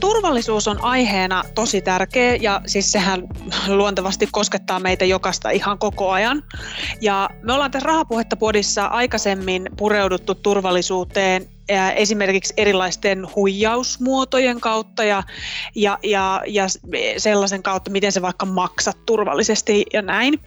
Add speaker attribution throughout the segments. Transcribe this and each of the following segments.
Speaker 1: Turvallisuus on aiheena tosi tärkeä ja siis sehän luontevasti koskettaa meitä jokaista ihan koko ajan. Ja me ollaan tässä Rahapuhetta podissa aikaisemmin pureuduttu turvallisuuteen esimerkiksi erilaisten huijausmuotojen kautta ja, ja, ja, ja sellaisen kautta, miten se vaikka maksat turvallisesti ja näin.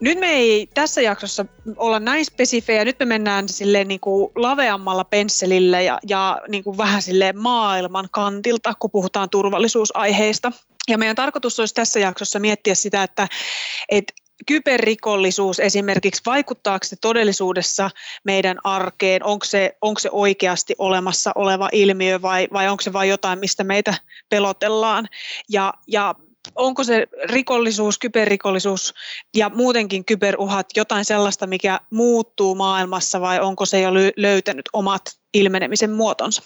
Speaker 1: Nyt me ei tässä jaksossa olla näin spesifejä, nyt me mennään silleen niin kuin laveammalla pensselillä ja, ja niin kuin vähän sille maailman kantilta, kun puhutaan turvallisuusaiheista. Ja meidän tarkoitus olisi tässä jaksossa miettiä sitä, että, että kyberrikollisuus esimerkiksi, vaikuttaako se todellisuudessa meidän arkeen, onko se, onko se oikeasti olemassa oleva ilmiö vai, vai onko se vain jotain, mistä meitä pelotellaan. Ja, ja onko se rikollisuus, kyberrikollisuus ja muutenkin kyberuhat jotain sellaista, mikä muuttuu maailmassa vai onko se jo löytänyt omat ilmenemisen muotonsa?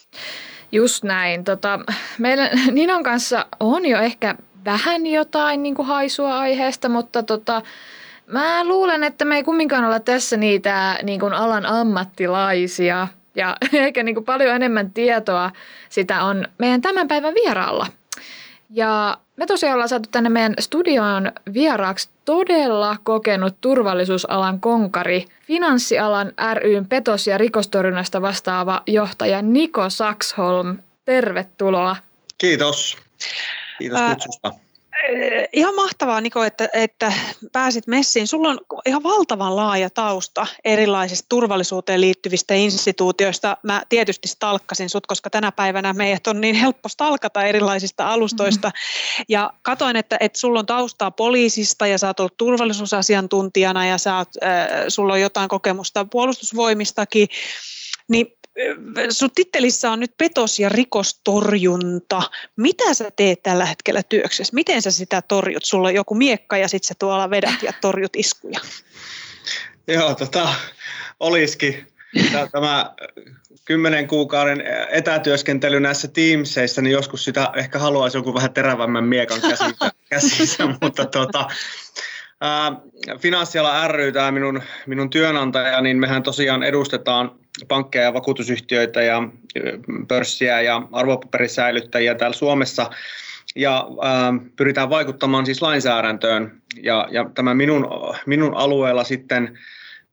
Speaker 2: Just näin. Tota, meillä Ninon kanssa on jo ehkä vähän jotain niin kuin haisua aiheesta, mutta tota, mä luulen, että me ei kumminkaan olla tässä niitä niin kuin alan ammattilaisia. Ja ehkä niin kuin paljon enemmän tietoa sitä on meidän tämän päivän vieraalla. Ja me tosiaan ollaan saatu tänne meidän studioon vieraaksi todella kokenut turvallisuusalan konkari, finanssialan ryn petos- ja rikostorjunnasta vastaava johtaja Niko Saksholm. Tervetuloa.
Speaker 3: Kiitos. Kiitos kutsusta.
Speaker 1: Ihan mahtavaa, Niko, että, että pääsit messiin. Sulla on ihan valtavan laaja tausta erilaisista turvallisuuteen liittyvistä instituutioista. Mä tietysti stalkkasin sut, koska tänä päivänä meidät on niin helppo stalkata erilaisista alustoista. Mm-hmm. Ja katoin, että, että sulla on taustaa poliisista ja sä oot ollut turvallisuusasiantuntijana ja sä oot, äh, sulla on jotain kokemusta puolustusvoimistakin. Niin sun tittelissä on nyt petos- ja rikostorjunta. Mitä sä teet tällä hetkellä työksessä? Miten sä sitä torjut? Sulla on joku miekka ja sitten sä tuolla vedät ja torjut iskuja.
Speaker 3: Joo, tota, olisikin. Tämä kymmenen kuukauden etätyöskentely näissä Teamseissa, niin joskus sitä ehkä haluaisi joku vähän terävämmän miekan käsissä, käsissä mutta tota, Finanssiala ry, tämä minun, minun työnantaja, niin mehän tosiaan edustetaan pankkeja ja vakuutusyhtiöitä ja pörssiä ja arvopaperisäilyttäjiä täällä Suomessa. Ja ää, pyritään vaikuttamaan siis lainsäädäntöön. Ja, ja tämä minun, minun alueella sitten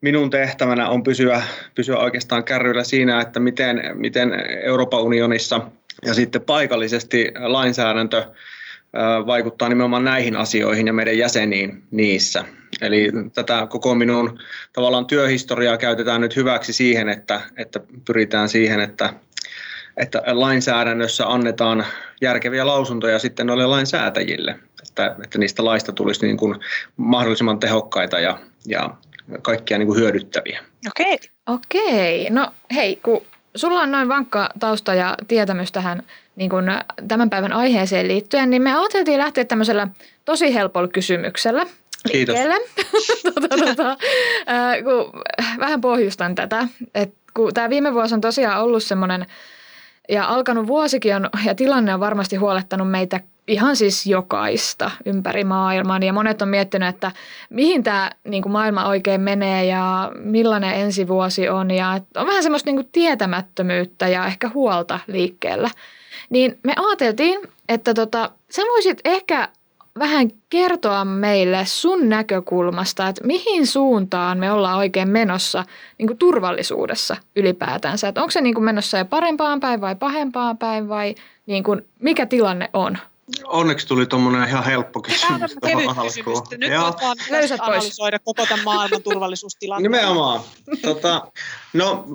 Speaker 3: minun tehtävänä on pysyä, pysyä oikeastaan kärryillä siinä, että miten, miten Euroopan unionissa ja sitten paikallisesti lainsäädäntö vaikuttaa nimenomaan näihin asioihin ja meidän jäseniin niissä. Eli tätä koko minun tavallaan työhistoriaa käytetään nyt hyväksi siihen, että, että pyritään siihen, että, että lainsäädännössä annetaan järkeviä lausuntoja sitten noille lainsäätäjille, että, että niistä laista tulisi niin kuin mahdollisimman tehokkaita ja, ja kaikkia niin kuin hyödyttäviä.
Speaker 1: Okei. Okay.
Speaker 2: Okei. No hei, kun sulla on noin vankka tausta ja tietämys tähän niin kuin tämän päivän aiheeseen liittyen, niin me ajateltiin lähteä tämmöisellä tosi helpolla kysymyksellä.
Speaker 3: Kiitos.
Speaker 2: tota, tota, äh, kun vähän pohjustan tätä, kun tämä viime vuosi on tosiaan ollut semmoinen, ja alkanut vuosikin on, ja tilanne on varmasti huolettanut meitä ihan siis jokaista ympäri maailman. Ja monet on miettinyt, että mihin tämä niin kuin maailma oikein menee ja millainen ensi vuosi on. Ja on vähän semmoista niin kuin tietämättömyyttä ja ehkä huolta liikkeellä. Niin me ajateltiin, että tota, sä voisit ehkä vähän kertoa meille sun näkökulmasta, että mihin suuntaan me ollaan oikein menossa niin kuin turvallisuudessa ylipäätänsä. Että onko se niin kuin menossa jo parempaan päin vai pahempaan päin vai niin kuin, mikä tilanne on?
Speaker 3: Onneksi tuli tuommoinen ihan helppo kysymys
Speaker 1: tuohon alkuun. Nyt voit löysät analysoida koko tämän maailman turvallisuustilanteen.
Speaker 3: Nimenomaan. tota, no,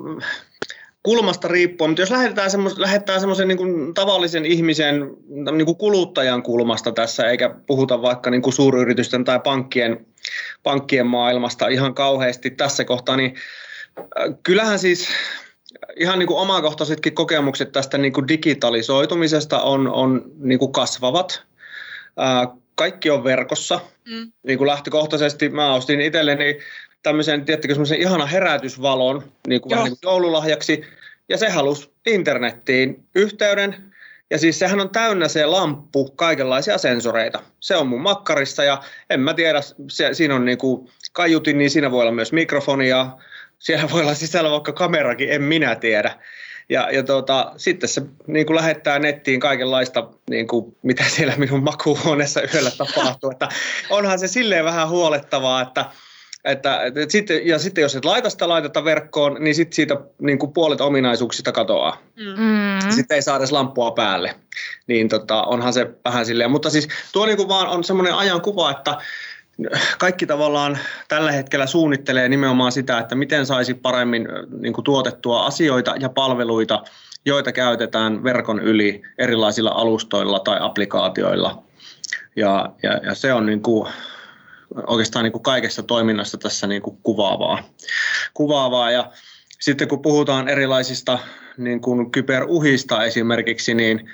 Speaker 3: kulmasta riippuen, mutta jos lähdetään semmos, lähdetään semmoisen niin tavallisen ihmisen niin kuin kuluttajan kulmasta tässä, eikä puhuta vaikka niin kuin suuryritysten tai pankkien, pankkien maailmasta ihan kauheasti tässä kohtaa, niin äh, kyllähän siis ihan niin kuin omakohtaisetkin kokemukset tästä niin kuin digitalisoitumisesta on, on niin kuin kasvavat. Äh, kaikki on verkossa. Mm. Niin kuin lähtökohtaisesti mä ostin itselleni tämmöisen, tiettäkö, semmoisen ihana herätysvalon niin kuin vähän niin kuin joululahjaksi. Ja se halusi internettiin yhteyden. Ja siis sehän on täynnä se lamppu kaikenlaisia sensoreita. Se on mun makkarissa ja en mä tiedä, se, siinä on niin kuin kaiutin, niin siinä voi olla myös mikrofonia. Siellä voi olla sisällä vaikka kamerakin, en minä tiedä. Ja, ja tuota, sitten se niin kuin lähettää nettiin kaikenlaista, niin kuin, mitä siellä minun makuuhuoneessa yöllä tapahtuu. Että onhan se silleen vähän huolettavaa, että, että, että sitten, ja sitten jos et laita sitä laitetta verkkoon, niin sitten siitä niin kuin puolet ominaisuuksista katoaa. Mm. Sitten ei saa edes lamppua päälle. Niin tota, onhan se vähän silleen. Mutta siis tuo niin kuin vaan on semmoinen ajankuva, että kaikki tavallaan tällä hetkellä suunnittelee nimenomaan sitä, että miten saisi paremmin niin kuin tuotettua asioita ja palveluita, joita käytetään verkon yli erilaisilla alustoilla tai applikaatioilla. Ja, ja, ja se on niin kuin, oikeastaan niin kuin kaikessa toiminnassa tässä niin kuin kuvaavaa. kuvaavaa. Ja sitten kun puhutaan erilaisista niin kuin kyberuhista esimerkiksi, niin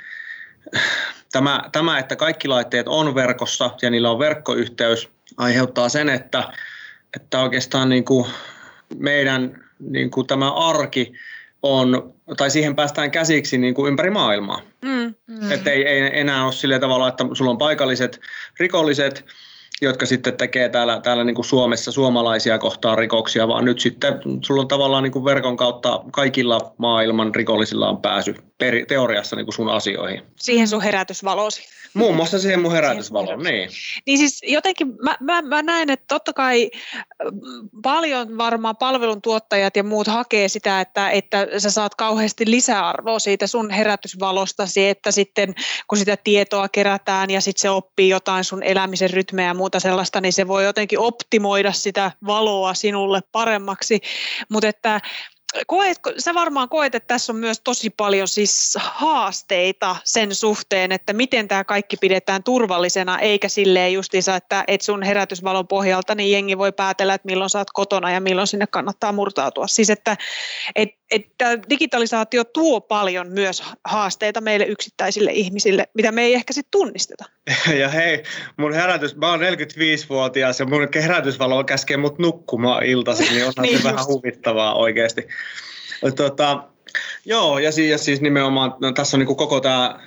Speaker 3: tämä, tämä, että kaikki laitteet on verkossa ja niillä on verkkoyhteys, aiheuttaa sen, että, että oikeastaan niin kuin meidän niin kuin tämä arki on, tai siihen päästään käsiksi niin kuin ympäri maailmaa. Mm, mm. Että ei, ei enää ole sillä tavalla, että sulla on paikalliset rikolliset, jotka sitten tekee täällä, täällä niin kuin Suomessa suomalaisia kohtaan rikoksia, vaan nyt sitten sulla on tavallaan niin kuin verkon kautta kaikilla maailman rikollisilla on pääsy peri, teoriassa niin kuin sun asioihin.
Speaker 1: Siihen sun herätysvalosi.
Speaker 3: Muun muassa siihen mun herätysvalon, niin.
Speaker 1: Niin siis jotenkin mä, mä, mä näen, että totta kai paljon varmaan palveluntuottajat ja muut hakee sitä, että, että sä saat kauheasti lisäarvoa siitä sun herätysvalostasi, että sitten kun sitä tietoa kerätään ja sitten se oppii jotain sun elämisen rytmeä ja muuta sellaista, niin se voi jotenkin optimoida sitä valoa sinulle paremmaksi, mutta että koetko, sä varmaan koet, että tässä on myös tosi paljon siis haasteita sen suhteen, että miten tämä kaikki pidetään turvallisena, eikä silleen justiinsa, että et sun herätysvalon pohjalta niin jengi voi päätellä, että milloin sä oot kotona ja milloin sinne kannattaa murtautua. Siis että et, että digitalisaatio tuo paljon myös haasteita meille yksittäisille ihmisille, mitä me ei ehkä sitten tunnisteta.
Speaker 3: Ja hei, mun herätys, mä oon 45-vuotias ja mun herätysvalo käskee mut nukkumaan iltaisin, niin onhan niin se vähän huvittavaa oikeasti. Tota, Joo, ja siis, ja siis nimenomaan no, tässä on niin kuin koko tämä,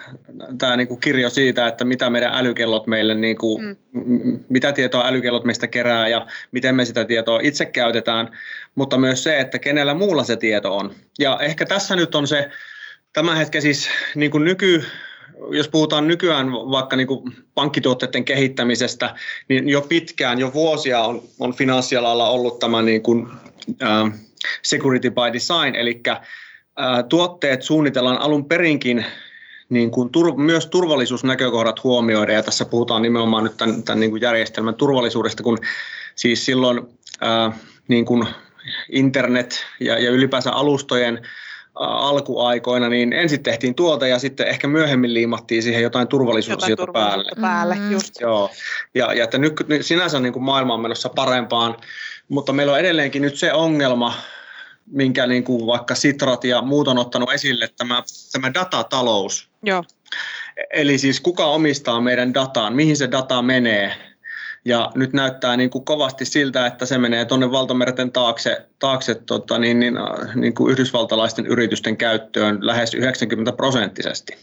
Speaker 3: tämä niin kuin kirjo siitä, että mitä meidän älykellot meille, niin kuin, mm. mitä tietoa älykellot meistä kerää ja miten me sitä tietoa itse käytetään, mutta myös se, että kenellä muulla se tieto on. Ja ehkä tässä nyt on se tämän hetken siis niin kuin nyky, jos puhutaan nykyään vaikka niin kuin pankkituotteiden kehittämisestä, niin jo pitkään, jo vuosia on, on finanssialalla ollut tämä niin kuin, äh, security by design, eli tuotteet suunnitellaan alun perinkin niin kuin tur, myös turvallisuusnäkökohdat huomioida, ja tässä puhutaan nimenomaan nyt tämän, tämän niin kuin järjestelmän turvallisuudesta, kun siis silloin ää, niin kuin internet ja, ja ylipäänsä alustojen ää, alkuaikoina, niin ensin tehtiin tuota ja sitten ehkä myöhemmin liimattiin siihen jotain turvallisuusasioita jotain päälle.
Speaker 1: päälle mm. just.
Speaker 3: Joo. Ja, ja että nyt sinänsä niin kuin maailma on menossa parempaan, mutta meillä on edelleenkin nyt se ongelma, minkä niin kuin vaikka Sitrat ja muut on ottanut esille, tämä, tämä datatalous.
Speaker 1: Joo.
Speaker 3: Eli siis kuka omistaa meidän dataan, mihin se data menee. Ja nyt näyttää niin kuin kovasti siltä, että se menee tuonne valtamerten taakse, taakse tota, niin, niin, niin kuin yhdysvaltalaisten yritysten käyttöön lähes 90 prosenttisesti.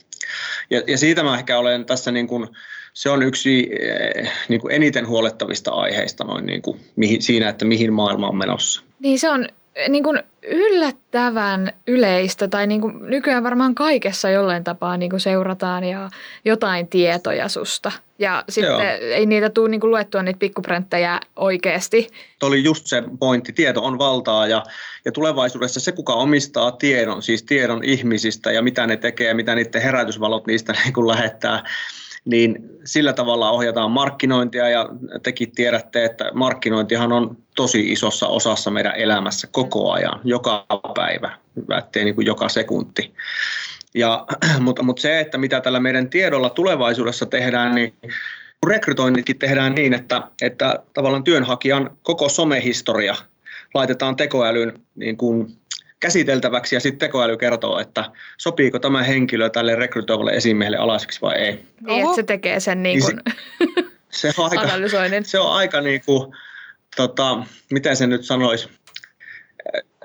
Speaker 3: Ja, ja siitä mä ehkä olen tässä, niin kuin, se on yksi eh, niin kuin eniten huolettavista aiheista noin niin kuin, mihin, siinä, että mihin maailma on menossa.
Speaker 2: Niin se on niin kuin yllättävän yleistä, tai niin kuin nykyään varmaan kaikessa jollain tapaa niin kuin seurataan ja jotain tietoja susta. Ja sitten Joo. ei niitä tule niin kuin luettua niitä pikkuprenttejä oikeasti.
Speaker 3: Tuo oli just se pointti, tieto on valtaa ja, ja tulevaisuudessa se, kuka omistaa tiedon, siis tiedon ihmisistä ja mitä ne tekee, mitä niiden herätysvalot niistä niin kuin lähettää, niin sillä tavalla ohjataan markkinointia ja tekin tiedätte, että markkinointihan on tosi isossa osassa meidän elämässä koko ajan, joka päivä, ettei niin joka sekunti. Ja, mutta, mutta se, että mitä tällä meidän tiedolla tulevaisuudessa tehdään, niin rekrytoinnitkin tehdään niin, että, että tavallaan työnhakijan koko somehistoria laitetaan tekoälyn niin kuin käsiteltäväksi ja sitten tekoäly kertoo, että sopiiko tämä henkilö tälle rekrytoivalle esimiehelle alaiseksi vai ei.
Speaker 2: Niin, että se tekee sen niin kuin...
Speaker 3: se on aika,
Speaker 2: analysoinnin.
Speaker 3: Se on aika niin kuin, tota, miten se nyt sanoisi,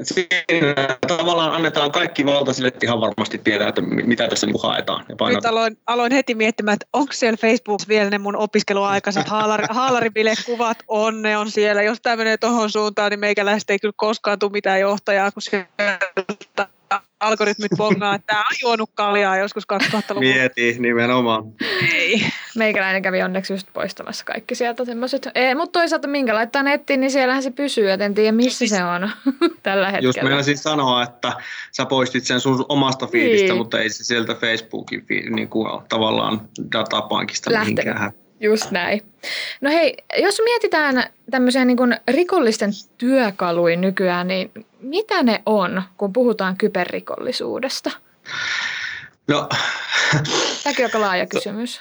Speaker 3: siinä tavallaan annetaan kaikki valta sille, että ihan varmasti tietää, että mitä tässä niin haetaan. Ja
Speaker 1: Nyt aloin, aloin heti miettimään, että onko siellä Facebookissa vielä ne mun opiskeluaikaiset haalari, haalaribilekuvat on, ne on siellä. Jos tämä menee tuohon suuntaan, niin meikäläistä ei kyllä koskaan tule mitään johtajaa, kun sieltä algoritmit bongaa, että tämä on juonut kaljaa joskus 2000-luvulla.
Speaker 3: Mieti, nimenomaan.
Speaker 1: Ei.
Speaker 2: Meikäläinen kävi onneksi just poistamassa kaikki sieltä semmoiset. Mutta toisaalta minkä laittaa nettiin, niin siellähän se pysyy, et en tiedä missä se on tällä hetkellä.
Speaker 3: Just meinasin sanoa, että sä poistit sen sun omasta fiilistä,
Speaker 2: Niin.
Speaker 3: mutta ei se sieltä Facebookin niin kuin, tavallaan datapankista
Speaker 2: Lähtenyt.
Speaker 3: mihinkään.
Speaker 2: Just näin. No hei, jos mietitään tämmöisiä niin kuin rikollisten työkaluja nykyään, niin mitä ne on, kun puhutaan kyberrikollisuudesta?
Speaker 3: No,
Speaker 2: Tämäkin on laaja kysymys.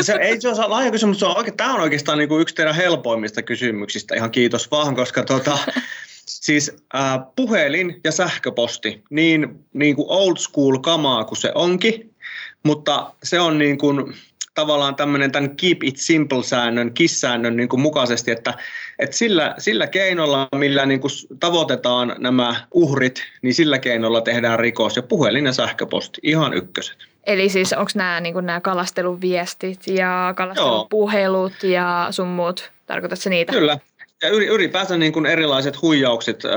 Speaker 3: se ei se ole laaja kysymys, se on oikein, tämä on oikeastaan niin kuin yksi teidän helpoimmista kysymyksistä, ihan kiitos vaan, koska tota, siis äh, puhelin ja sähköposti, niin, niin kuin old school kamaa kuin se onkin, mutta se on niin kuin, tavallaan tämmöinen tämän keep it simple-säännön, KISS-säännön niin kuin mukaisesti, että, että sillä, sillä keinolla, millä niin kuin tavoitetaan nämä uhrit, niin sillä keinolla tehdään rikos ja puhelin ja sähköposti, ihan ykköset.
Speaker 2: Eli siis onko nämä niin nämä kalasteluviestit ja kalastelupuhelut ja sun muut? Tarkoitatko niitä?
Speaker 3: Kyllä. Ja yli- ylipäänsä niin kuin erilaiset huijaukset, äh,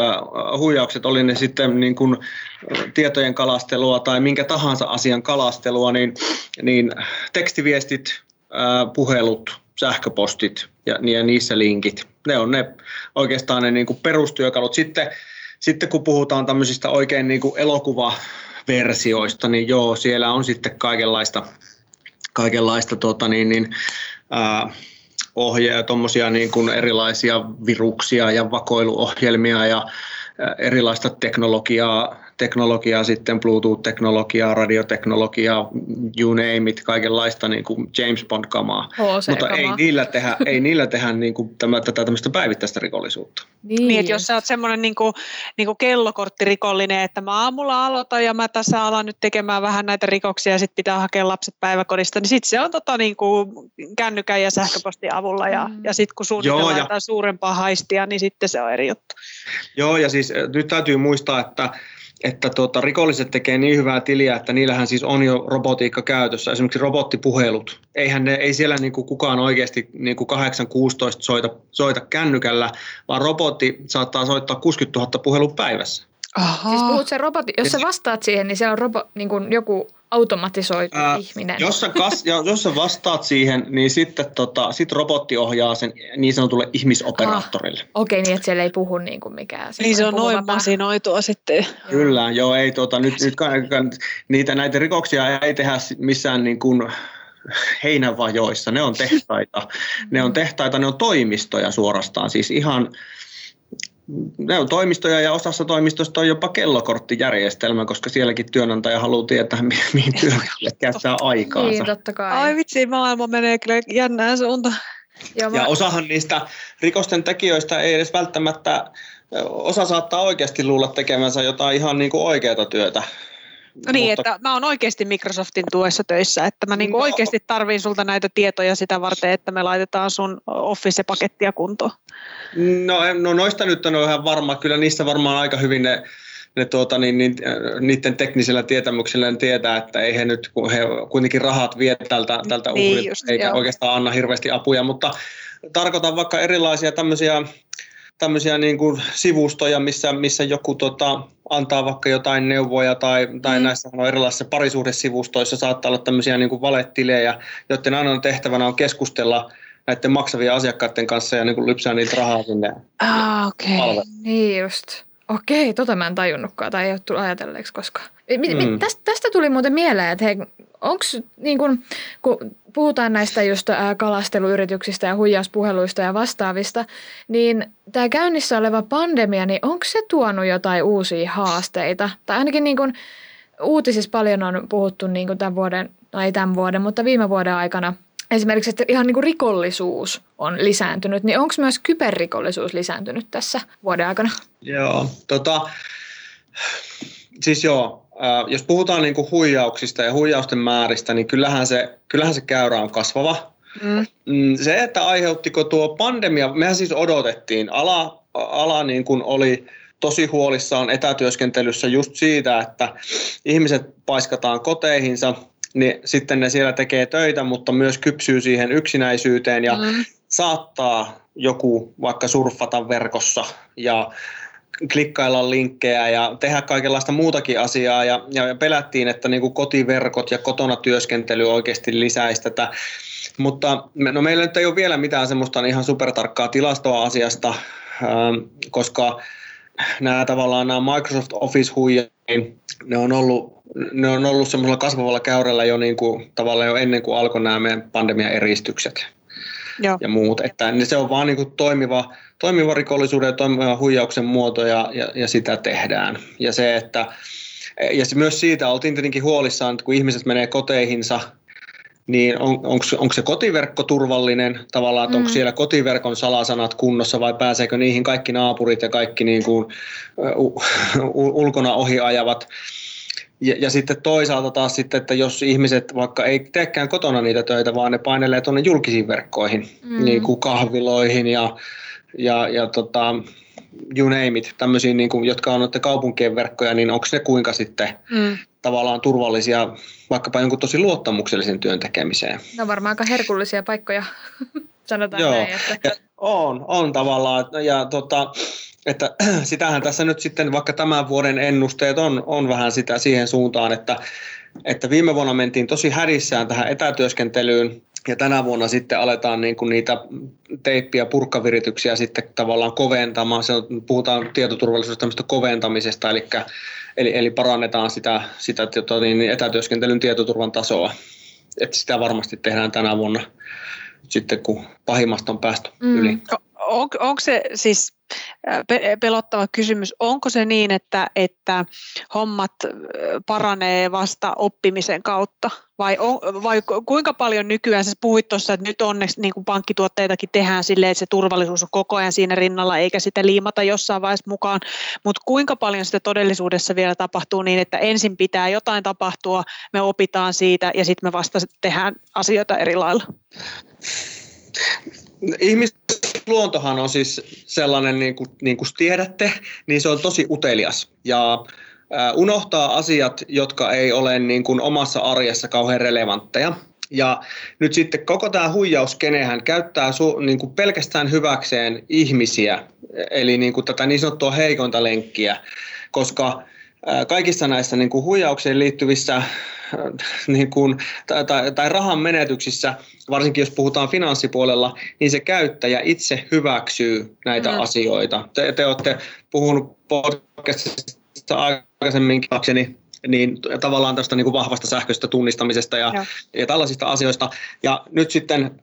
Speaker 3: huijaukset, oli ne sitten niin kuin äh, tietojen kalastelua tai minkä tahansa asian kalastelua, niin, niin tekstiviestit, äh, puhelut, sähköpostit ja, ja niissä linkit, ne on ne oikeastaan ne niin kuin perustyökalut. Sitten, sitten kun puhutaan tämmöisistä oikein niin kuin elokuvaversioista, niin joo, siellä on sitten kaikenlaista, kaikenlaista tota niin, niin, ohjeja, tuommoisia niin kuin erilaisia viruksia ja vakoiluohjelmia ja erilaista teknologiaa, teknologiaa sitten Bluetooth-teknologiaa, radioteknologiaa, you name it, kaikenlaista niin kuin James Bond-kamaa.
Speaker 2: HC-kamaa.
Speaker 3: Mutta ei niillä tehdä, ei niillä tehdä niin kuin tämä, tätä tämmöistä päivittäistä rikollisuutta.
Speaker 2: Niin,
Speaker 1: Niin, että jos sä oot semmoinen niinku, niinku kellokorttirikollinen, että mä aamulla aloitan ja mä tässä alan nyt tekemään vähän näitä rikoksia ja sitten pitää hakea lapset päiväkodista, niin sitten se on tota niinku kännykän ja sähköpostin avulla ja,
Speaker 2: Mm.
Speaker 1: ja sitten kun suunnitellaan
Speaker 3: Joo, ja-
Speaker 1: jotain suurempaa haistia, niin sitten se on eri juttu.
Speaker 3: Joo, ja siis äh, nyt täytyy muistaa, että että tota, rikolliset tekee niin hyvää tiliä, että niillähän siis on jo robotiikka käytössä, esimerkiksi robottipuhelut. Eihän ne, ei siellä niinku kukaan oikeasti niinku 8-16 soita, soita kännykällä, vaan robotti saattaa soittaa 60 000 puhelua päivässä.
Speaker 1: Aha.
Speaker 2: Siis puhut sen robotti, jos sä vastaat siihen, niin siellä on robo, niin kuin joku automatisoitu
Speaker 3: Ää,
Speaker 2: ihminen.
Speaker 3: Jos sä, kas, ja jos sä vastaat siihen, niin sitten tota, sit robotti ohjaa sen niin sanotulle ihmisoperaattorille.
Speaker 2: Okei, niin että siellä ei puhu niin kuin mikään.
Speaker 1: Niin se on noin masinoitua sitten.
Speaker 3: Kyllä, joo, ei tota, nyt, nyt niitä näitä rikoksia ei tehdä missään niin kuin heinävajoissa, ne on tehtaita. ne on tehtaita, ne on toimistoja suorastaan, siis ihan ne on toimistoja ja osassa toimistosta on jopa kellokorttijärjestelmä, koska sielläkin työnantaja haluaa tietää, mi- mihin työntekijät käyttää aikaansa.
Speaker 2: Niin, totta kai.
Speaker 1: Ai vitsi, maailma menee kyllä jännään suuntaan.
Speaker 2: Joo, mä,
Speaker 3: Ja osahan niistä rikosten tekijöistä ei edes välttämättä, osa saattaa oikeasti luulla tekemänsä jotain ihan niin kuin oikeaa työtä.
Speaker 1: No niin,
Speaker 3: Mutta-
Speaker 1: että mä oon oikeasti Microsoftin tuessa töissä, että mä niinku
Speaker 3: No.
Speaker 1: oikeasti tarviin sulta näitä tietoja sitä varten, että me laitetaan sun Office-pakettia kuntoon.
Speaker 3: No, no noista nyt on ihan varma, kyllä niissä varmaan aika hyvin ne, ne tuota, niin, niin, äh, niiden teknisellä tietämyksellä ne tietää, että ei he nyt, kun he kuitenkin rahat vie tältä, tältä
Speaker 1: Niin
Speaker 3: uhrilta, eikä
Speaker 1: joo.
Speaker 3: oikeastaan anna hirveästi apuja, mutta tarkoitan vaikka erilaisia tämmöisiä, tämmöisiä niin kuin sivustoja, missä, missä joku tota, antaa vaikka jotain neuvoja tai, tai
Speaker 1: Mm.
Speaker 3: näissä on erilaisissa parisuhdesivustoissa saattaa olla tämmöisiä niin kuin valetilejä, joiden ainoa tehtävänä on keskustella näiden maksavien asiakkaiden kanssa ja niin kuin lypsää niiltä rahaa sinne
Speaker 1: Ah, okei.
Speaker 3: palveluun.
Speaker 2: niin just. Okei, tota mä en tajunnutkaan tai ei ole tullut ajatelleeksi koskaan.
Speaker 3: Mm.
Speaker 2: tästä, tästä tuli muuten mieleen, että hei, onko niin kun, kun puhutaan näistä just kalasteluyrityksistä ja huijauspuheluista ja vastaavista, niin tämä käynnissä oleva pandemia, niin onko se tuonut jotain uusia haasteita? Tai ainakin niin kun, uutisissa paljon on puhuttu niin kun tämän vuoden, ei tämän vuoden, mutta viime vuoden aikana esimerkiksi, että ihan niin kuin rikollisuus on lisääntynyt, niin onko myös kyberrikollisuus lisääntynyt tässä vuoden aikana?
Speaker 3: Joo, tota, siis joo, äh, jos puhutaan niin kuin huijauksista ja huijausten määristä, niin kyllähän se, kyllähän se käyrä on kasvava. Mm. mm. Se, että aiheuttiko tuo pandemia, mehän siis odotettiin, ala, ala niin kuin oli tosi huolissaan etätyöskentelyssä just siitä, että ihmiset paiskataan koteihinsa, niin sitten ne siellä tekee töitä, mutta myös kypsyy siihen yksinäisyyteen ja mm. saattaa joku vaikka surffata verkossa ja klikkailla linkkejä ja tehdä kaikenlaista muutakin asiaa ja, ja pelättiin, että niin kuin kotiverkot ja kotona työskentely oikeasti lisäisi tätä. Mutta no meillä nyt ei ole vielä mitään semmoista ihan supertarkkaa tilastoa asiasta, ähm, koska nämä tavallaan nämä Microsoft office huijat, niin ne on ollut, ne on ollut semmoisella kasvavalla käyrällä jo, niin kuin, tavallaan jo ennen kuin alkoi nämä meidän pandemian eristykset. Joo. ja muut. Että se on vaan niin kuin toimiva, toimiva rikollisuuden ja toimiva huijauksen muoto ja, ja, ja sitä tehdään. Ja se, että ja se myös siitä oltiin tietenkin huolissaan, että kun ihmiset menee koteihinsa, niin on, onko se kotiverkko turvallinen tavallaan, että mm. onko siellä kotiverkon salasanat kunnossa vai pääseekö niihin kaikki naapurit ja kaikki niin kuin, uh, ulkona ohi ajavat ja, ja sitten toisaalta taas sitten, että jos ihmiset vaikka ei teekään kotona niitä töitä, vaan ne painelee tuonne julkisiin verkkoihin, mm. niin kuin kahviloihin ja, ja, ja tota, you name it, tämmöisiin, niin kuin, jotka on noiden kaupunkien verkkoja, niin onko ne kuinka sitten mm. tavallaan turvallisia vaikkapa jonkun tosi luottamuksellisen työn tekemiseen?
Speaker 2: No varmaan aika herkullisia paikkoja, sanotaan
Speaker 3: Joo.
Speaker 2: näin. Että... Ja
Speaker 3: on, on tavallaan. Ja tota, että sitähän tässä nyt sitten, vaikka tämän vuoden ennusteet on, on vähän sitä siihen suuntaan, että, että viime vuonna mentiin tosi hädissään tähän etätyöskentelyyn ja tänä vuonna sitten aletaan niin kuin niitä teippi- ja purkkavirityksiä sitten tavallaan koventamaan. Se on, puhutaan tietoturvallisuudesta koventamisesta, eli, eli, eli parannetaan sitä, sitä tota, niin etätyöskentelyn tietoturvan tasoa. Että sitä varmasti tehdään tänä vuonna sitten, kun pahimmasta on päästy mm. yli.
Speaker 1: On, onko se siis pelottava kysymys. Onko se niin, että, että hommat paranee vasta oppimisen kautta? Vai, on, vai kuinka paljon nykyään, sä puhuit tuossa, että nyt onneksi niin kuin pankkituotteitakin tehdään silleen, että se turvallisuus on koko ajan siinä rinnalla, eikä sitä liimata jossain vaiheessa mukaan, mutta kuinka paljon sitä todellisuudessa vielä tapahtuu niin, että ensin pitää jotain tapahtua, me opitaan siitä ja sitten me vasta tehdään asioita eri lailla?
Speaker 3: Ihmisluontohan on siis sellainen, niin kuin, niin kuin tiedätte, niin se on tosi utelias ja unohtaa asiat, jotka ei ole niin kuin omassa arjessa kauhean relevantteja. Ja nyt sitten koko tämä huijauskenehän käyttää su, niin kuin pelkästään hyväkseen ihmisiä, eli niin kuin tätä niin sanottua heikointa lenkkiä, koska kaikissa näissä niin kuin huijaukseen liittyvissä niin kuin, tai, tai, tai rahan menetyksissä, varsinkin jos puhutaan finanssipuolella, niin se käyttäjä itse hyväksyy näitä mm. asioita. Te, te olette puhunut podcastista aikaisemminkin, niin tavallaan tästä niin kuin vahvasta sähköisestä tunnistamisesta ja, ja tällaisista asioista. Ja nyt sitten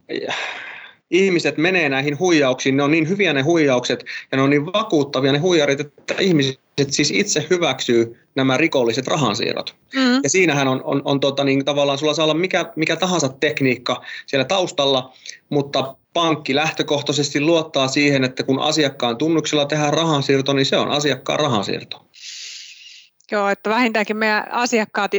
Speaker 3: ihmiset menee näihin huijauksiin, ne on niin hyviä ne huijaukset ja ne on niin vakuuttavia ne huijarit, että ihmiset siis itse hyväksyy nämä rikolliset rahansiirrot. Mm. Ja siinähän on, on, on tota, niin tavallaan, sulla saa olla mikä, mikä tahansa tekniikka siellä taustalla, mutta pankki lähtökohtaisesti luottaa siihen, että kun asiakkaan tunnuksella tehdään rahansiirto, niin se on asiakkaan rahansiirto.
Speaker 1: Joo, että vähintäänkin meidän asiakkaat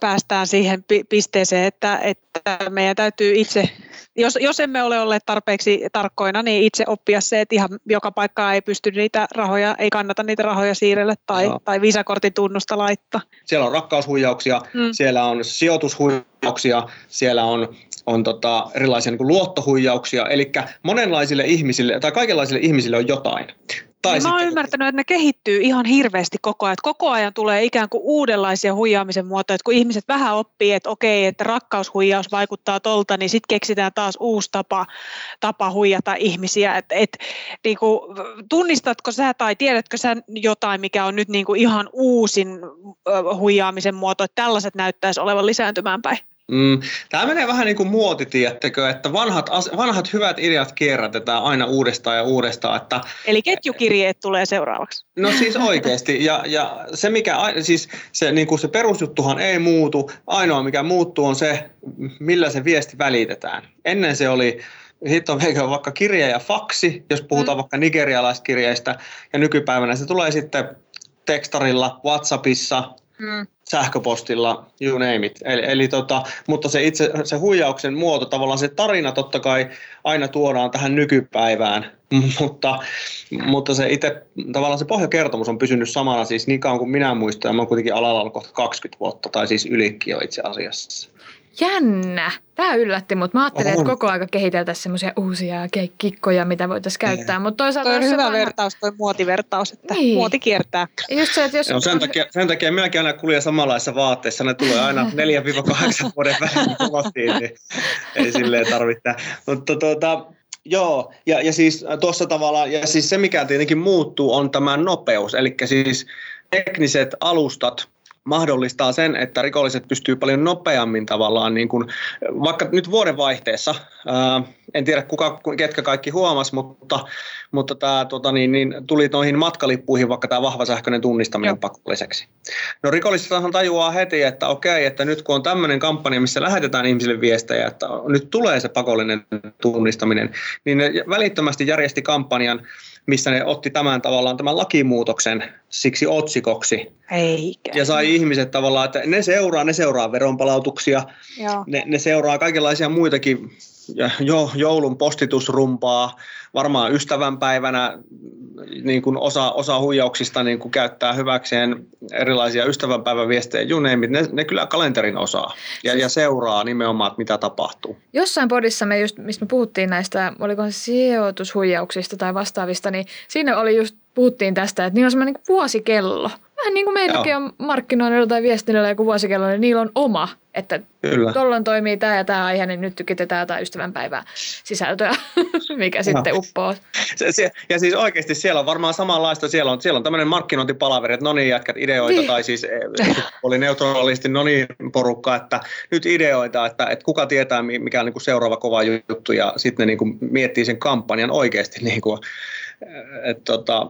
Speaker 1: päästään siihen pisteeseen, että, että meidän täytyy itse, jos, jos emme ole olleet tarpeeksi tarkkoina, niin itse oppia se, että ihan joka paikkaa ei pysty niitä rahoja, ei kannata niitä rahoja siirrellä tai, no. tai visakortin tunnusta laittaa.
Speaker 3: Siellä on rakkaushuijauksia, mm. siellä on sijoitushuijauksia, siellä on on tota erilaisia niin luottohuijauksia, eli monenlaisille ihmisille tai kaikenlaisille ihmisille on jotain.
Speaker 1: Tai niin mä oon ymmärtänyt, että ne kehittyy ihan hirveästi koko ajan. Että koko ajan tulee ikään kuin uudenlaisia huijaamisen muotoja. Että kun ihmiset vähän oppii, että okei, että rakkaushuijaus vaikuttaa tolta, niin sitten keksitään taas uusi tapa, tapa huijata ihmisiä. Et, et, niin kuin, tunnistatko sä tai tiedätkö sä jotain, mikä on nyt niin kuin ihan uusin huijaamisen muoto, että tällaiset näyttäisi olevan lisääntymään päin?
Speaker 3: Mm, tämä menee vähän niin kuin muoti, tiedättekö, että vanhat, vanhat hyvät ideat kierrätetään aina uudestaan ja uudestaan. Että,
Speaker 1: Eli ketjukirjeet tulee seuraavaksi.
Speaker 3: No siis oikeasti. Ja, ja se, mikä, siis se, niin kuin se perusjuttuhan ei muutu. Ainoa mikä muuttuu on se, millä se viesti välitetään. Ennen se oli hitto veikö vaikka kirje ja faksi, jos puhutaan mm. vaikka nigerialaiskirjeistä. Ja nykypäivänä se tulee sitten tekstarilla, Whatsappissa, mm. Sähköpostilla, you name it. Eli, eli tota, mutta se itse se huijauksen muoto, tavallaan se tarina totta kai aina tuodaan tähän nykypäivään, mutta, mutta se itse, tavallaan se pohjakertomus on pysynyt samana siis niin kauan kuin minä muistan, ja mä oon kuitenkin alalla ollut kohta 20 vuotta, tai siis ylikin jo itse asiassa.
Speaker 2: Jännä. Tämä yllätti, mutta mä ajattelin, että koko aika kehiteltäisiin semmoisia uusia kikkoja, mitä voitaisiin käyttää. Mutta
Speaker 1: toisaalta toi on hyvä vanha... vertaus, toi muotivertaus, että niin. muoti kiertää.
Speaker 2: Just se, että jos...
Speaker 3: no, sen, takia, sen takia minäkin aina kuljen samanlaisissa vaatteissa. Ne tulee aina 4-8 vuoden välein kotiin, niin ei silleen tarvitse. Mutta tuota, Joo, ja, ja siis tuossa tavalla, ja siis se mikä tietenkin muuttuu on tämä nopeus, eli siis tekniset alustat, mahdollistaa sen, että rikolliset pystyy paljon nopeammin tavallaan, niin kuin, vaikka nyt vuoden vaihteessa, ää, en tiedä kuka, ketkä kaikki huomas, mutta, mutta tämä tota, niin, niin, tuli noihin matkalippuihin vaikka tämä vahva sähköinen tunnistaminen pakolliseksi. No rikollisethan tajuaa heti, että okei, että nyt kun on tämmöinen kampanja, missä lähetetään ihmisille viestejä, että nyt tulee se pakollinen tunnistaminen, niin ne välittömästi järjesti kampanjan, missä ne otti tämän tavallaan tämän lakimuutoksen siksi otsikoksi.
Speaker 1: Eikä.
Speaker 3: Ja sai ihmiset tavallaan, että ne seuraa, ne seuraa veronpalautuksia, ne, ne seuraa kaikenlaisia muitakin jo, joulun postitusrumpaa, varmaan ystävänpäivänä niin kuin osa, osa huijauksista niin kuin käyttää hyväkseen erilaisia ystävänpäiväviestejä, you name it, ne, ne kyllä kalenterin osaa ja, ja seuraa nimenomaan, että mitä tapahtuu.
Speaker 2: Jossain podissa me just, mistä me puhuttiin näistä, oliko se sijoitushuijauksista tai vastaavista, niin siinä oli just, puhuttiin tästä, että niillä on semmoinen niin vuosikello, vähän niin kuin meilläkin on markkinoinnilla tai viestinnällä joku vuosikello, niin niillä on oma, että tuolloin toimii tämä ja tämä aihe, niin nyt tykitetään jotain ystävänpäivää sisältöä, mikä no. sitten uppoo.
Speaker 3: Se, se, ja siis oikeasti siellä on varmaan samanlaista, siellä on, siellä on tämmöinen markkinointipalaveri, että no niin jätkät ideoita, niin. tai siis eh, oli neutraalisti no niin porukka, että nyt ideoita, että, että kuka tietää mikä on niin kuin seuraava kova juttu, ja sitten ne niin kuin miettii sen kampanjan oikeasti, niin kuin, eh, että tota,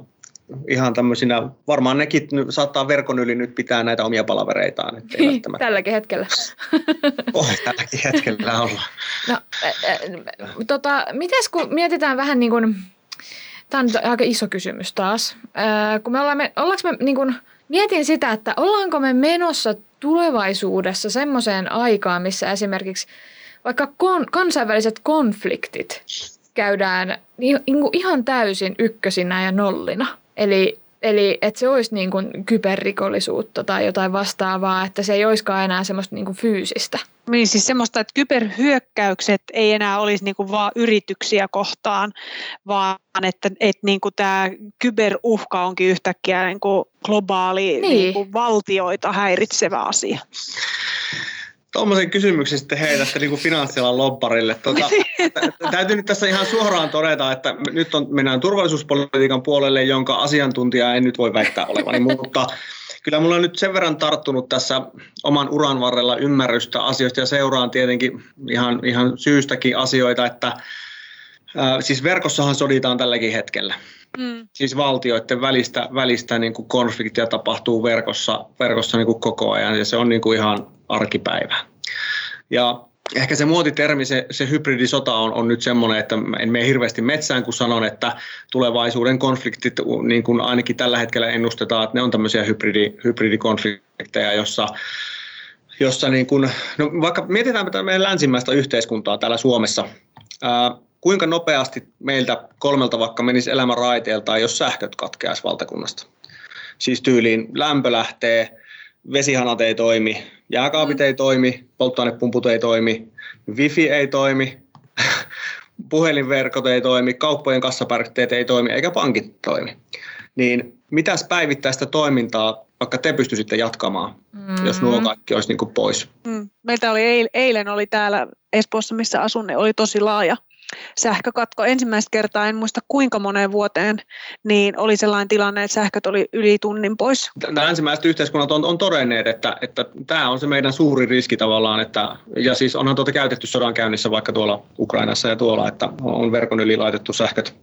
Speaker 3: ihan tämmöisinä, varmaan nekin saattaa verkon yli nyt pitää näitä omia palavereitaan. Että
Speaker 2: ei tälläkin hetkellä.
Speaker 3: Oh, tälläkin hetkellä olla.
Speaker 2: No, äh, tota, mites kun mietitään vähän niin kuin, tämä on aika iso kysymys taas, äh, kun me ollaan, me, ollaanko me niin kuin, mietin sitä, että ollaanko me menossa tulevaisuudessa semmoiseen aikaan, missä esimerkiksi vaikka kon, kansainväliset konfliktit käydään ihan täysin ykkösinä ja nollina. Eli, eli että se olisi niin kuin kyberrikollisuutta tai jotain vastaavaa, että se ei olisikaan enää semmoista niin kuin fyysistä.
Speaker 1: Niin siis semmoista, että kyberhyökkäykset ei enää olisi niin kuin vaan yrityksiä kohtaan, vaan että, että niin kuin tämä kyberuhka onkin yhtäkkiä niin kuin globaali niin. Niin kuin valtioita häiritsevä asia.
Speaker 3: Tuommoisen kysymyksen sitten heitätte niin kuin finanssialan lobbarille. Tuota, täytyy nyt tässä ihan suoraan todeta, että nyt on, mennään turvallisuuspolitiikan puolelle, jonka asiantuntija ei nyt voi väittää olevani, mutta kyllä mulla on nyt sen verran tarttunut tässä oman uran varrella ymmärrystä asioista ja seuraan tietenkin ihan, ihan syystäkin asioita, että ää, siis verkossahan soditaan tälläkin hetkellä. Mm. Siis valtioiden välistä, välistä niin kuin konfliktia tapahtuu verkossa, verkossa niin kuin koko ajan ja se on niin kuin ihan arkipäivä. Ja ehkä se muotitermi, se, se hybridisota on, on nyt semmoinen, että en mene hirveästi metsään, kun sanon, että tulevaisuuden konfliktit, niin kuin ainakin tällä hetkellä ennustetaan, että ne on tämmöisiä hybridi, hybridikonflikteja, jossa jossa niin kuin, no vaikka mietitään tätä meidän länsimäistä yhteiskuntaa täällä Suomessa, ää, kuinka nopeasti meiltä kolmelta vaikka menisi elämä raiteelta, jos sähköt katkeaisi valtakunnasta? Siis tyyliin lämpö lähtee, vesihanat ei toimi, jääkaapit mm. ei toimi, polttoainepumput ei toimi, wifi ei toimi, puhelinverkot ei toimi, kauppojen kassapärkteet ei toimi, eikä pankit toimi. Niin mitäs päivittäistä toimintaa vaikka te pystyisitte jatkamaan, mm. jos nuo kaikki olisi niin kuin pois?
Speaker 1: Mm. Meiltä oli eilen oli täällä Espoossa, missä asun, oli tosi laaja sähkökatko ensimmäistä kertaa, en muista kuinka moneen vuoteen, niin oli sellainen tilanne, että sähköt oli yli tunnin pois.
Speaker 3: Nämä ensimmäiset yhteiskunnat on, on todenneet, että, että tämä on se meidän suuri riski tavallaan, että, ja siis onhan tuota käytetty sodan käynnissä vaikka tuolla Ukrainassa ja tuolla, että on verkon yli laitettu sähköt,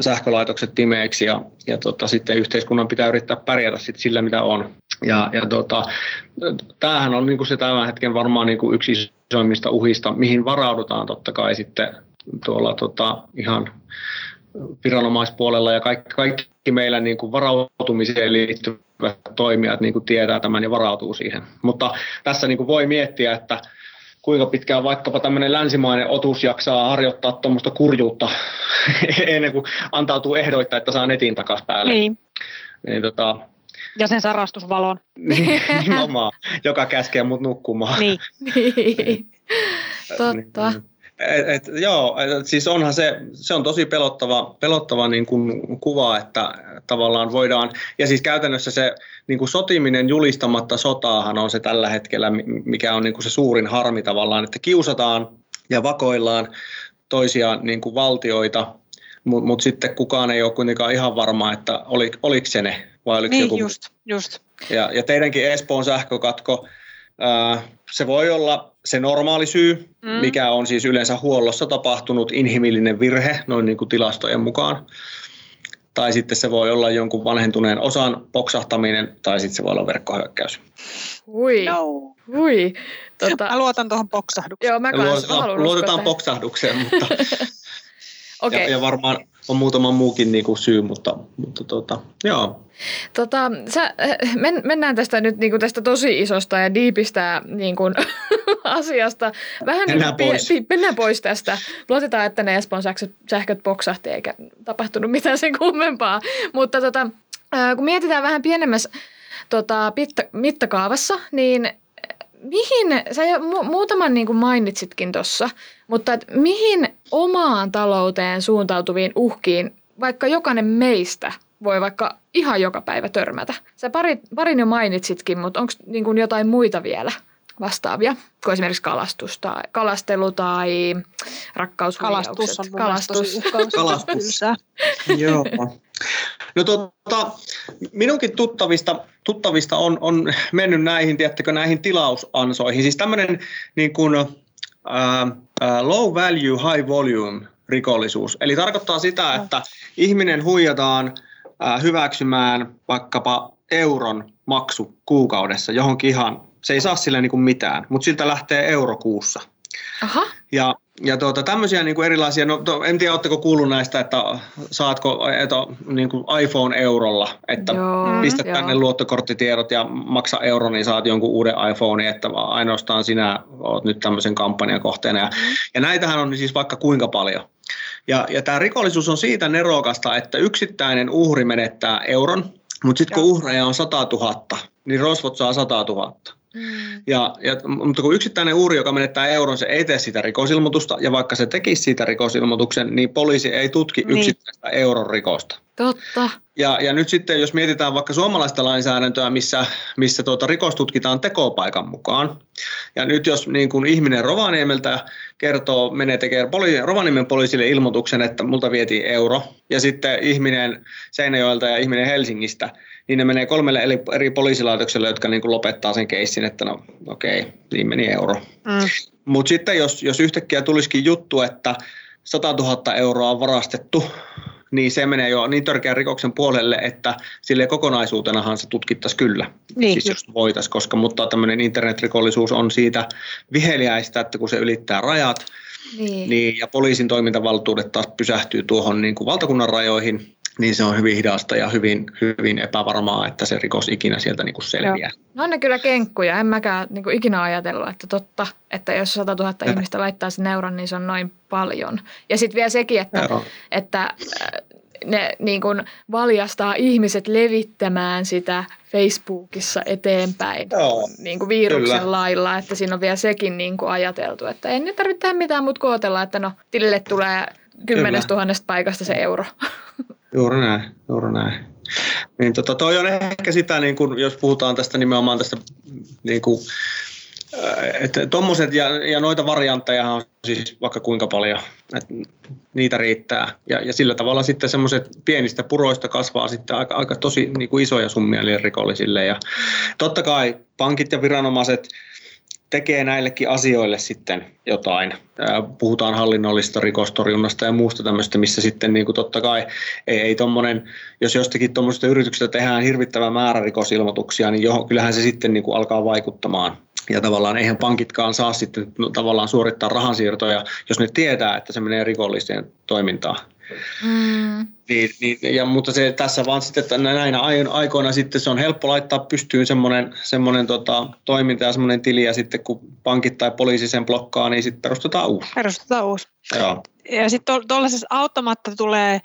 Speaker 3: sähkölaitokset timeiksi ja, ja tota, sitten yhteiskunnan pitää yrittää pärjätä sit sillä, mitä on. Ja, ja tota, tämähän on niin kuin se tämän hetken varmaan niin kuin yksi isoimmista uhista, mihin varaudutaan totta kai sitten tuolla tota, ihan viranomaispuolella ja kaikki, kaikki meillä niin kuin varautumiseen liittyvät toimijat niin kuin tietää tämän ja varautuu siihen. Mutta tässä niin kuin voi miettiä, että kuinka pitkään vaikkapa tämmöinen länsimainen otus jaksaa harjoittaa tuommoista kurjuutta ennen kuin antautuu ehdoittaa, että saa netin takaisin päälle.
Speaker 1: Niin.
Speaker 3: Niin, tota,
Speaker 1: ja sen sarastusvalon.
Speaker 3: nimenomaan, joka käskee mut nukkumaan.
Speaker 1: Niin.
Speaker 2: niin. Totta.
Speaker 3: Niin, et, et, joo, et, siis onhan se, se on tosi pelottava, pelottava niin kuin kuva, että tavallaan voidaan, ja siis käytännössä se niin kuin sotiminen julistamatta sotaahan on se tällä hetkellä, mikä on niin kuin se suurin harmi tavallaan, että kiusataan ja vakoillaan toisia niin kuin valtioita, mutta mut sitten kukaan ei ole kuitenkaan ihan varma, että oli, oliko se ne vai oliko
Speaker 1: niin,
Speaker 3: joku...
Speaker 1: just, just.
Speaker 3: Ja, ja teidänkin Espoon sähkökatko, ää, se voi olla se normaali syy, mm. mikä on siis yleensä huollossa tapahtunut inhimillinen virhe, noin niin kuin tilastojen mukaan. Tai sitten se voi olla jonkun vanhentuneen osan poksahtaminen, tai sitten se voi olla verkkohyökkäys.
Speaker 2: Hui,
Speaker 1: No.
Speaker 2: hui. Tota,
Speaker 1: Mä luotan tuohon poksahdukseen.
Speaker 2: joo, mä kans, mä
Speaker 3: Luotetaan, poksahdukseen, mutta
Speaker 2: Okei.
Speaker 3: ja, ja varmaan on muutama muukin niin kuin syy, mutta, mutta tota, joo.
Speaker 2: Tota, sä, men, mennään tästä nyt niin kuin tästä tosi isosta ja diipistä niin kuin, asiasta. Vähän
Speaker 3: Mennään
Speaker 2: niin kuin
Speaker 3: pois.
Speaker 2: Pi, mennään pois tästä. Luotetaan, että ne Espoon sähköt, sähköt poksahti eikä tapahtunut mitään sen kummempaa. Mutta tota, kun mietitään vähän pienemmässä tota, mittakaavassa, niin mihin, sä jo mu- muutaman niin kuin mainitsitkin tuossa, mutta et mihin omaan talouteen suuntautuviin uhkiin vaikka jokainen meistä voi vaikka ihan joka päivä törmätä? Sä pari, parin jo mainitsitkin, mutta onko niin jotain muita vielä vastaavia, kuin esimerkiksi kalastus tai, kalastelu tai rakkaushuijaukset?
Speaker 1: Kalastus on
Speaker 3: Kalastus.
Speaker 1: tylsää.
Speaker 3: Joo. No tota, minunkin tuttavista, tuttavista on, on mennyt näihin, tiedättekö, näihin tilausansoihin. Siis tämmöinen niin kuin, ää, ää, low value, high volume rikollisuus. Eli tarkoittaa sitä, että ihminen huijataan ää, hyväksymään vaikkapa euron maksu kuukaudessa johonkin ihan, se ei saa sille niin kuin mitään, mutta siltä lähtee euro kuussa.
Speaker 2: Aha,
Speaker 3: Ja, ja tuota, tämmöisiä niin kuin erilaisia, no, to, en tiedä, oletteko kuullut näistä, että saatko että, niin kuin iPhone-eurolla, että
Speaker 2: Joo,
Speaker 3: pistät
Speaker 2: joo.
Speaker 3: tänne luottokorttitiedot ja maksa euro, niin saat jonkun uuden iPhone, että vaan ainoastaan sinä olet nyt tämmöisen kampanjan kohteena. Ja, ja näitähän on siis vaikka kuinka paljon. Ja, ja tämä rikollisuus on siitä nerokasta, että yksittäinen uhri menettää euron, mutta sitten kun uhreja on 100 000, niin rosvot saa 100 000.
Speaker 2: mm.
Speaker 3: Ja, ja, mutta kun yksittäinen uhri, joka menettää euron, se ei tee sitä rikosilmoitusta, ja vaikka se tekisi siitä rikosilmoituksen, niin poliisi ei tutki
Speaker 1: Niin.
Speaker 3: yksittäistä euron rikosta.
Speaker 2: totta.
Speaker 3: Ja, ja nyt sitten, jos mietitään vaikka suomalaista lainsäädäntöä, missä, missä tuota rikos tutkitaan tekopaikan mukaan, ja nyt jos niin kuin ihminen Rovaniemeltä kertoo, menee tekemään poli, Rovaniemen poliisille ilmoituksen, että multa vietiin euro, ja sitten ihminen Seinäjoelta ja ihminen Helsingistä, niin ne menee kolmelle eri, eri poliisilaitokselle, jotka niin kuin lopettaa sen keissin, että no okei, okay, niin meni euro.
Speaker 1: Mm.
Speaker 3: Mutta sitten jos, jos yhtäkkiä tulisikin juttu, että 100 000 euroa on varastettu, niin se menee jo niin törkeän rikoksen puolelle, että sille kokonaisuutenahan se tutkittaisiin kyllä.
Speaker 1: Niin,
Speaker 3: siis jos voitaisiin, koska mutta tämmöinen internetrikollisuus on siitä viheliäistä, että kun se ylittää rajat,
Speaker 2: Niin.
Speaker 3: niin, ja poliisin toimintavaltuudet taas pysähtyy tuohon niin kuin valtakunnan rajoihin, niin se on hyvin hidasta ja hyvin, hyvin epävarmaa, että se rikos ikinä sieltä niin kuin selviää.
Speaker 2: No on ne kyllä kenkkuja. En mäkään niin kuin ikinä ajatellut, että totta, että jos 100 000 ihmistä laittaa sen euron, niin se on noin paljon. Ja sitten vielä sekin, että, että äh, ne niin kuin valjastaa ihmiset levittämään sitä Facebookissa eteenpäin
Speaker 3: Joo,
Speaker 2: niin kuin viruksen
Speaker 3: kyllä.
Speaker 2: lailla, että siinä on vielä sekin niin kuin ajateltu, että ei nyt tarvitse mitään muuta kuin odotella, että no tilille tulee kymmenestä tuhannesta paikasta se euro.
Speaker 3: Juuri näin, juuri näin. Niin tota, toi on ehkä sitä, niin kun, jos puhutaan tästä nimenomaan tästä, niin kun, äh, että tommoset ja, ja noita variantteja on siis vaikka kuinka paljon, että niitä riittää. Ja, ja sillä tavalla sitten semmoiset pienistä puroista kasvaa sitten aika, aika tosi niin isoja summia rikollisille. Ja totta kai pankit ja viranomaiset tekee näillekin asioille sitten jotain. Puhutaan hallinnollisesta rikostorjunnasta ja muusta tämmöistä, missä sitten niin kuin totta kai ei, ei tommonen, jos jostakin tuommoisesta yrityksestä tehdään hirvittävä määrä rikosilmoituksia, niin johon, kyllähän se sitten niin kuin alkaa vaikuttamaan. Ja tavallaan eihän pankitkaan saa sitten tavallaan suorittaa rahansiirtoja, jos ne tietää, että se menee rikolliseen toimintaan. Mm. Niin, niin, ja, mutta se tässä vaan sitten, että näinä aikoina sitten se on helppo laittaa pystyyn semmoinen, semmoinen tota, toiminta ja semmoinen tili ja sitten kun pankit tai poliisi sen blokkaa, niin sitten perustetaan uusi.
Speaker 1: Perustetaan uusi. Joo ja sitten tuollaisessa auttamatta tulee,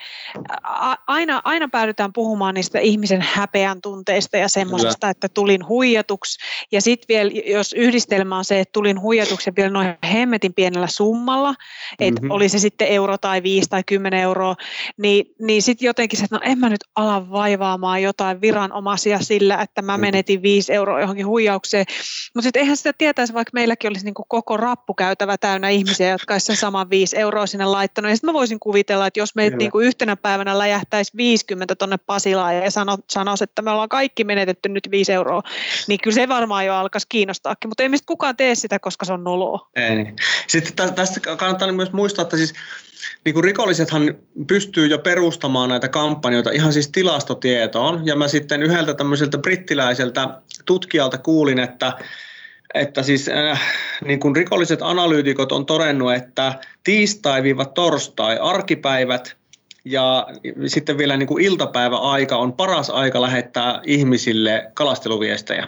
Speaker 1: aina, aina päädytään puhumaan niistä ihmisen häpeän tunteista ja semmoisesta, että tulin huijatuksi. Ja sitten vielä, jos yhdistelmä on se, että tulin huijatuksi ja vielä noin hemmetin pienellä summalla, että mm-hmm. oli se sitten euro tai viisi tai kymmenen euroa, niin, niin sitten jotenkin se, että no en mä nyt ala vaivaamaan jotain viranomaisia sillä, että mä menetin viisi euroa johonkin huijaukseen. Mutta sitten eihän sitä tietäisi, vaikka meilläkin olisi niinku koko rappukäytävä täynnä ihmisiä, jotka olisivat sen saman viisi euroa sinne laittanut. Ja sitten mä voisin kuvitella, että jos meitä niin kuin yhtenä päivänä läjähtäisi 50 tonne Pasilaan ja sano, sanoisi, että me ollaan kaikki menetetty nyt 5 euroa, niin kyllä se varmaan jo alkaisi kiinnostaakin. Mutta ei mistä kukaan tee sitä, koska se on noloa.
Speaker 3: Ei. Niin. Sitten tästä kannattaa myös muistaa, että siis niin kuin rikollisethan pystyy jo perustamaan näitä kampanjoita ihan siis tilastotietoon. Ja mä sitten yhdeltä tämmöiseltä brittiläiseltä tutkijalta kuulin, että että siis äh, niin kuin rikolliset analyytikot on todennut, että tiistai-torstai, arkipäivät ja sitten vielä niin kuin iltapäiväaika on paras aika lähettää ihmisille kalasteluviestejä.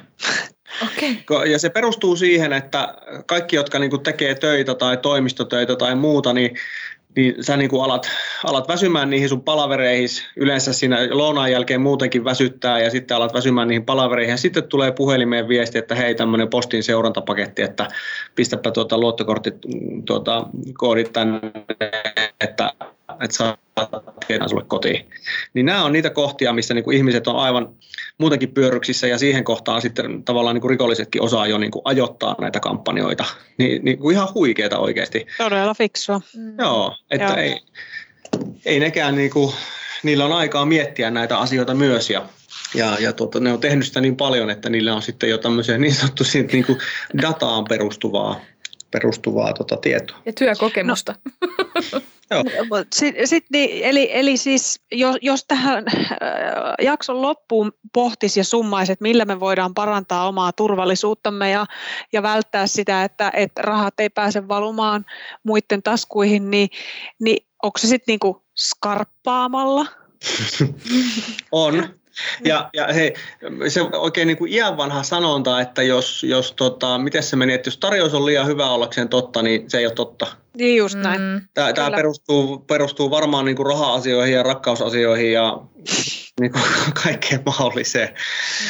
Speaker 2: Okay.
Speaker 3: Ja se perustuu siihen, että kaikki, jotka niin kuin tekee töitä tai toimistotöitä tai muuta, niin niin sä niin kuin alat, alat väsymään niihin sun palavereihin, yleensä siinä lounaan jälkeen muutenkin väsyttää ja sitten alat väsymään niihin palavereihin. Ja sitten tulee puhelimeen viesti, että hei tämmöinen postin seurantapaketti, että pistäpä tuota luottokortit tuota, koodit tänne, että saat tiedän sulle kotiin. Niin nämä on niitä kohtia, missä niin kuin ihmiset on aivan muutenkin pyörryksissä ja siihen kohtaan sitten tavallaan niin kuin rikollisetkin osaa jo niin kuin ajoittaa näitä kampanjoita. Niin, niin kuin ihan huikeeta oikeasti.
Speaker 1: Todella fiksua.
Speaker 3: Mm. Joo, että Joo. Ei, ei nekään niin kuin, niillä on aikaa miettiä näitä asioita myös ja ja, ja tuota, ne on tehnyt sitä niin paljon, että niillä on sitten jo tämmöisiä niin sanottu niin kuin dataan perustuvaa, perustuvaa tota tietoa.
Speaker 2: Ja työkokemusta.
Speaker 3: No.
Speaker 1: Sitten, sit, niin, eli, eli siis jos, jos tähän äh, jakson loppuun pohtisi ja summaisi, että millä me voidaan parantaa omaa turvallisuuttamme ja, ja välttää sitä, että, että rahat ei pääse valumaan muiden taskuihin, niin, niin onko se sitten niinku skarppaamalla?
Speaker 3: on. Ja, ja hei, se oikein niin kuin iän vanha sanonta, että jos, jos tota, miten se meni, että jos tarjous on liian hyvä ollakseen totta, niin se ei ole totta.
Speaker 1: Niin just näin. Mm.
Speaker 3: Tämä, tämä perustuu, perustuu varmaan niin kuin raha-asioihin ja rakkausasioihin ja niin kuin kaikkeen mahdolliseen.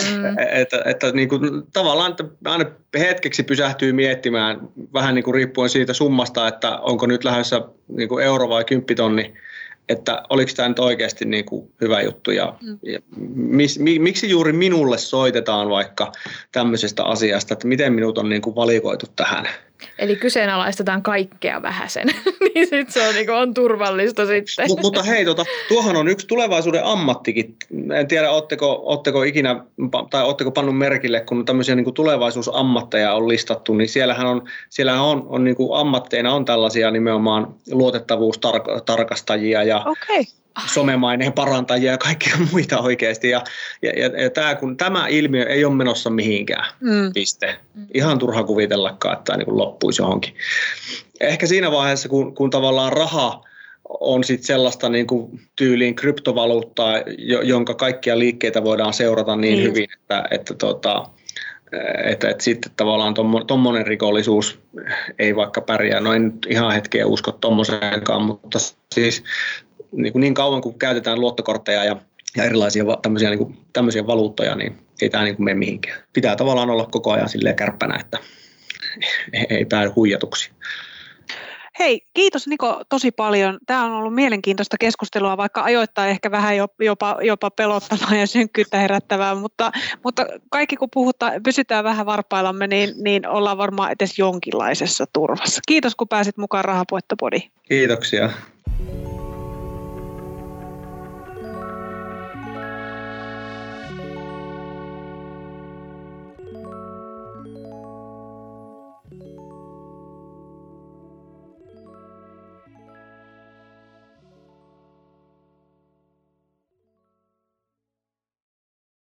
Speaker 3: Mm. Että, että niin kuin, tavallaan että aina hetkeksi pysähtyy miettimään vähän niin kuin riippuen siitä summasta, että onko nyt lähdössä niin kuin euro vai kymppitonni että oliko tämä nyt oikeasti niin kuin hyvä juttu ja, mm. ja mis, mi, miksi juuri minulle soitetaan vaikka tämmöisestä asiasta, että miten minut on niin kuin valikoitu tähän.
Speaker 2: Eli kyseenalaistetaan kaikkea vähäsen, niin sitten se on, niin kuin, on turvallista sitten.
Speaker 3: Mut, mutta hei, tota, tuohan on yksi tulevaisuuden ammattikin. En tiedä, oletteko, oletteko ikinä, tai oletteko pannut merkille, kun tämmöisiä niin kuin tulevaisuusammatteja on listattu, niin siellähän on, siellähän on, on niin kuin ammatteina on tällaisia nimenomaan luotettavuustarkastajia ja okay somemaineen parantajia ja kaikkia muita oikeasti. Ja, ja, ja, ja tämä, kun tämä ilmiö ei ole menossa mihinkään, mm. piste. Ihan turha kuvitellakaan, että tämä niin loppuisi johonkin. Ehkä siinä vaiheessa, kun, kun tavallaan raha on sit sellaista niin kuin tyyliin kryptovaluuttaa, jonka kaikkia liikkeitä voidaan seurata niin mm. hyvin, että, että tota, että, että sitten tavallaan tuommoinen rikollisuus ei vaikka pärjää. No en ihan hetkeä usko tuommoiseenkaan, mutta siis niin, kuin niin kauan kuin käytetään luottokortteja ja, ja erilaisia tämmöisiä, niin kuin, tämmöisiä valuuttoja, niin ei tämä niin kuin mene mihinkään. Pitää tavallaan olla koko ajan silleen kärppänä, että ei päädy huijatuksi.
Speaker 1: Hei, kiitos Niko tosi paljon. Tämä on ollut mielenkiintoista keskustelua, vaikka ajoittain ehkä vähän jopa, jopa pelottavaa ja synkkyyttä herättävää, mutta, mutta kaikki kun puhutaan, pysytään vähän varpaillamme, niin, niin ollaan varmaan edes jonkinlaisessa turvassa. Kiitos kun pääsit mukaan Rahapuettapodiin.
Speaker 3: Kiitoksia.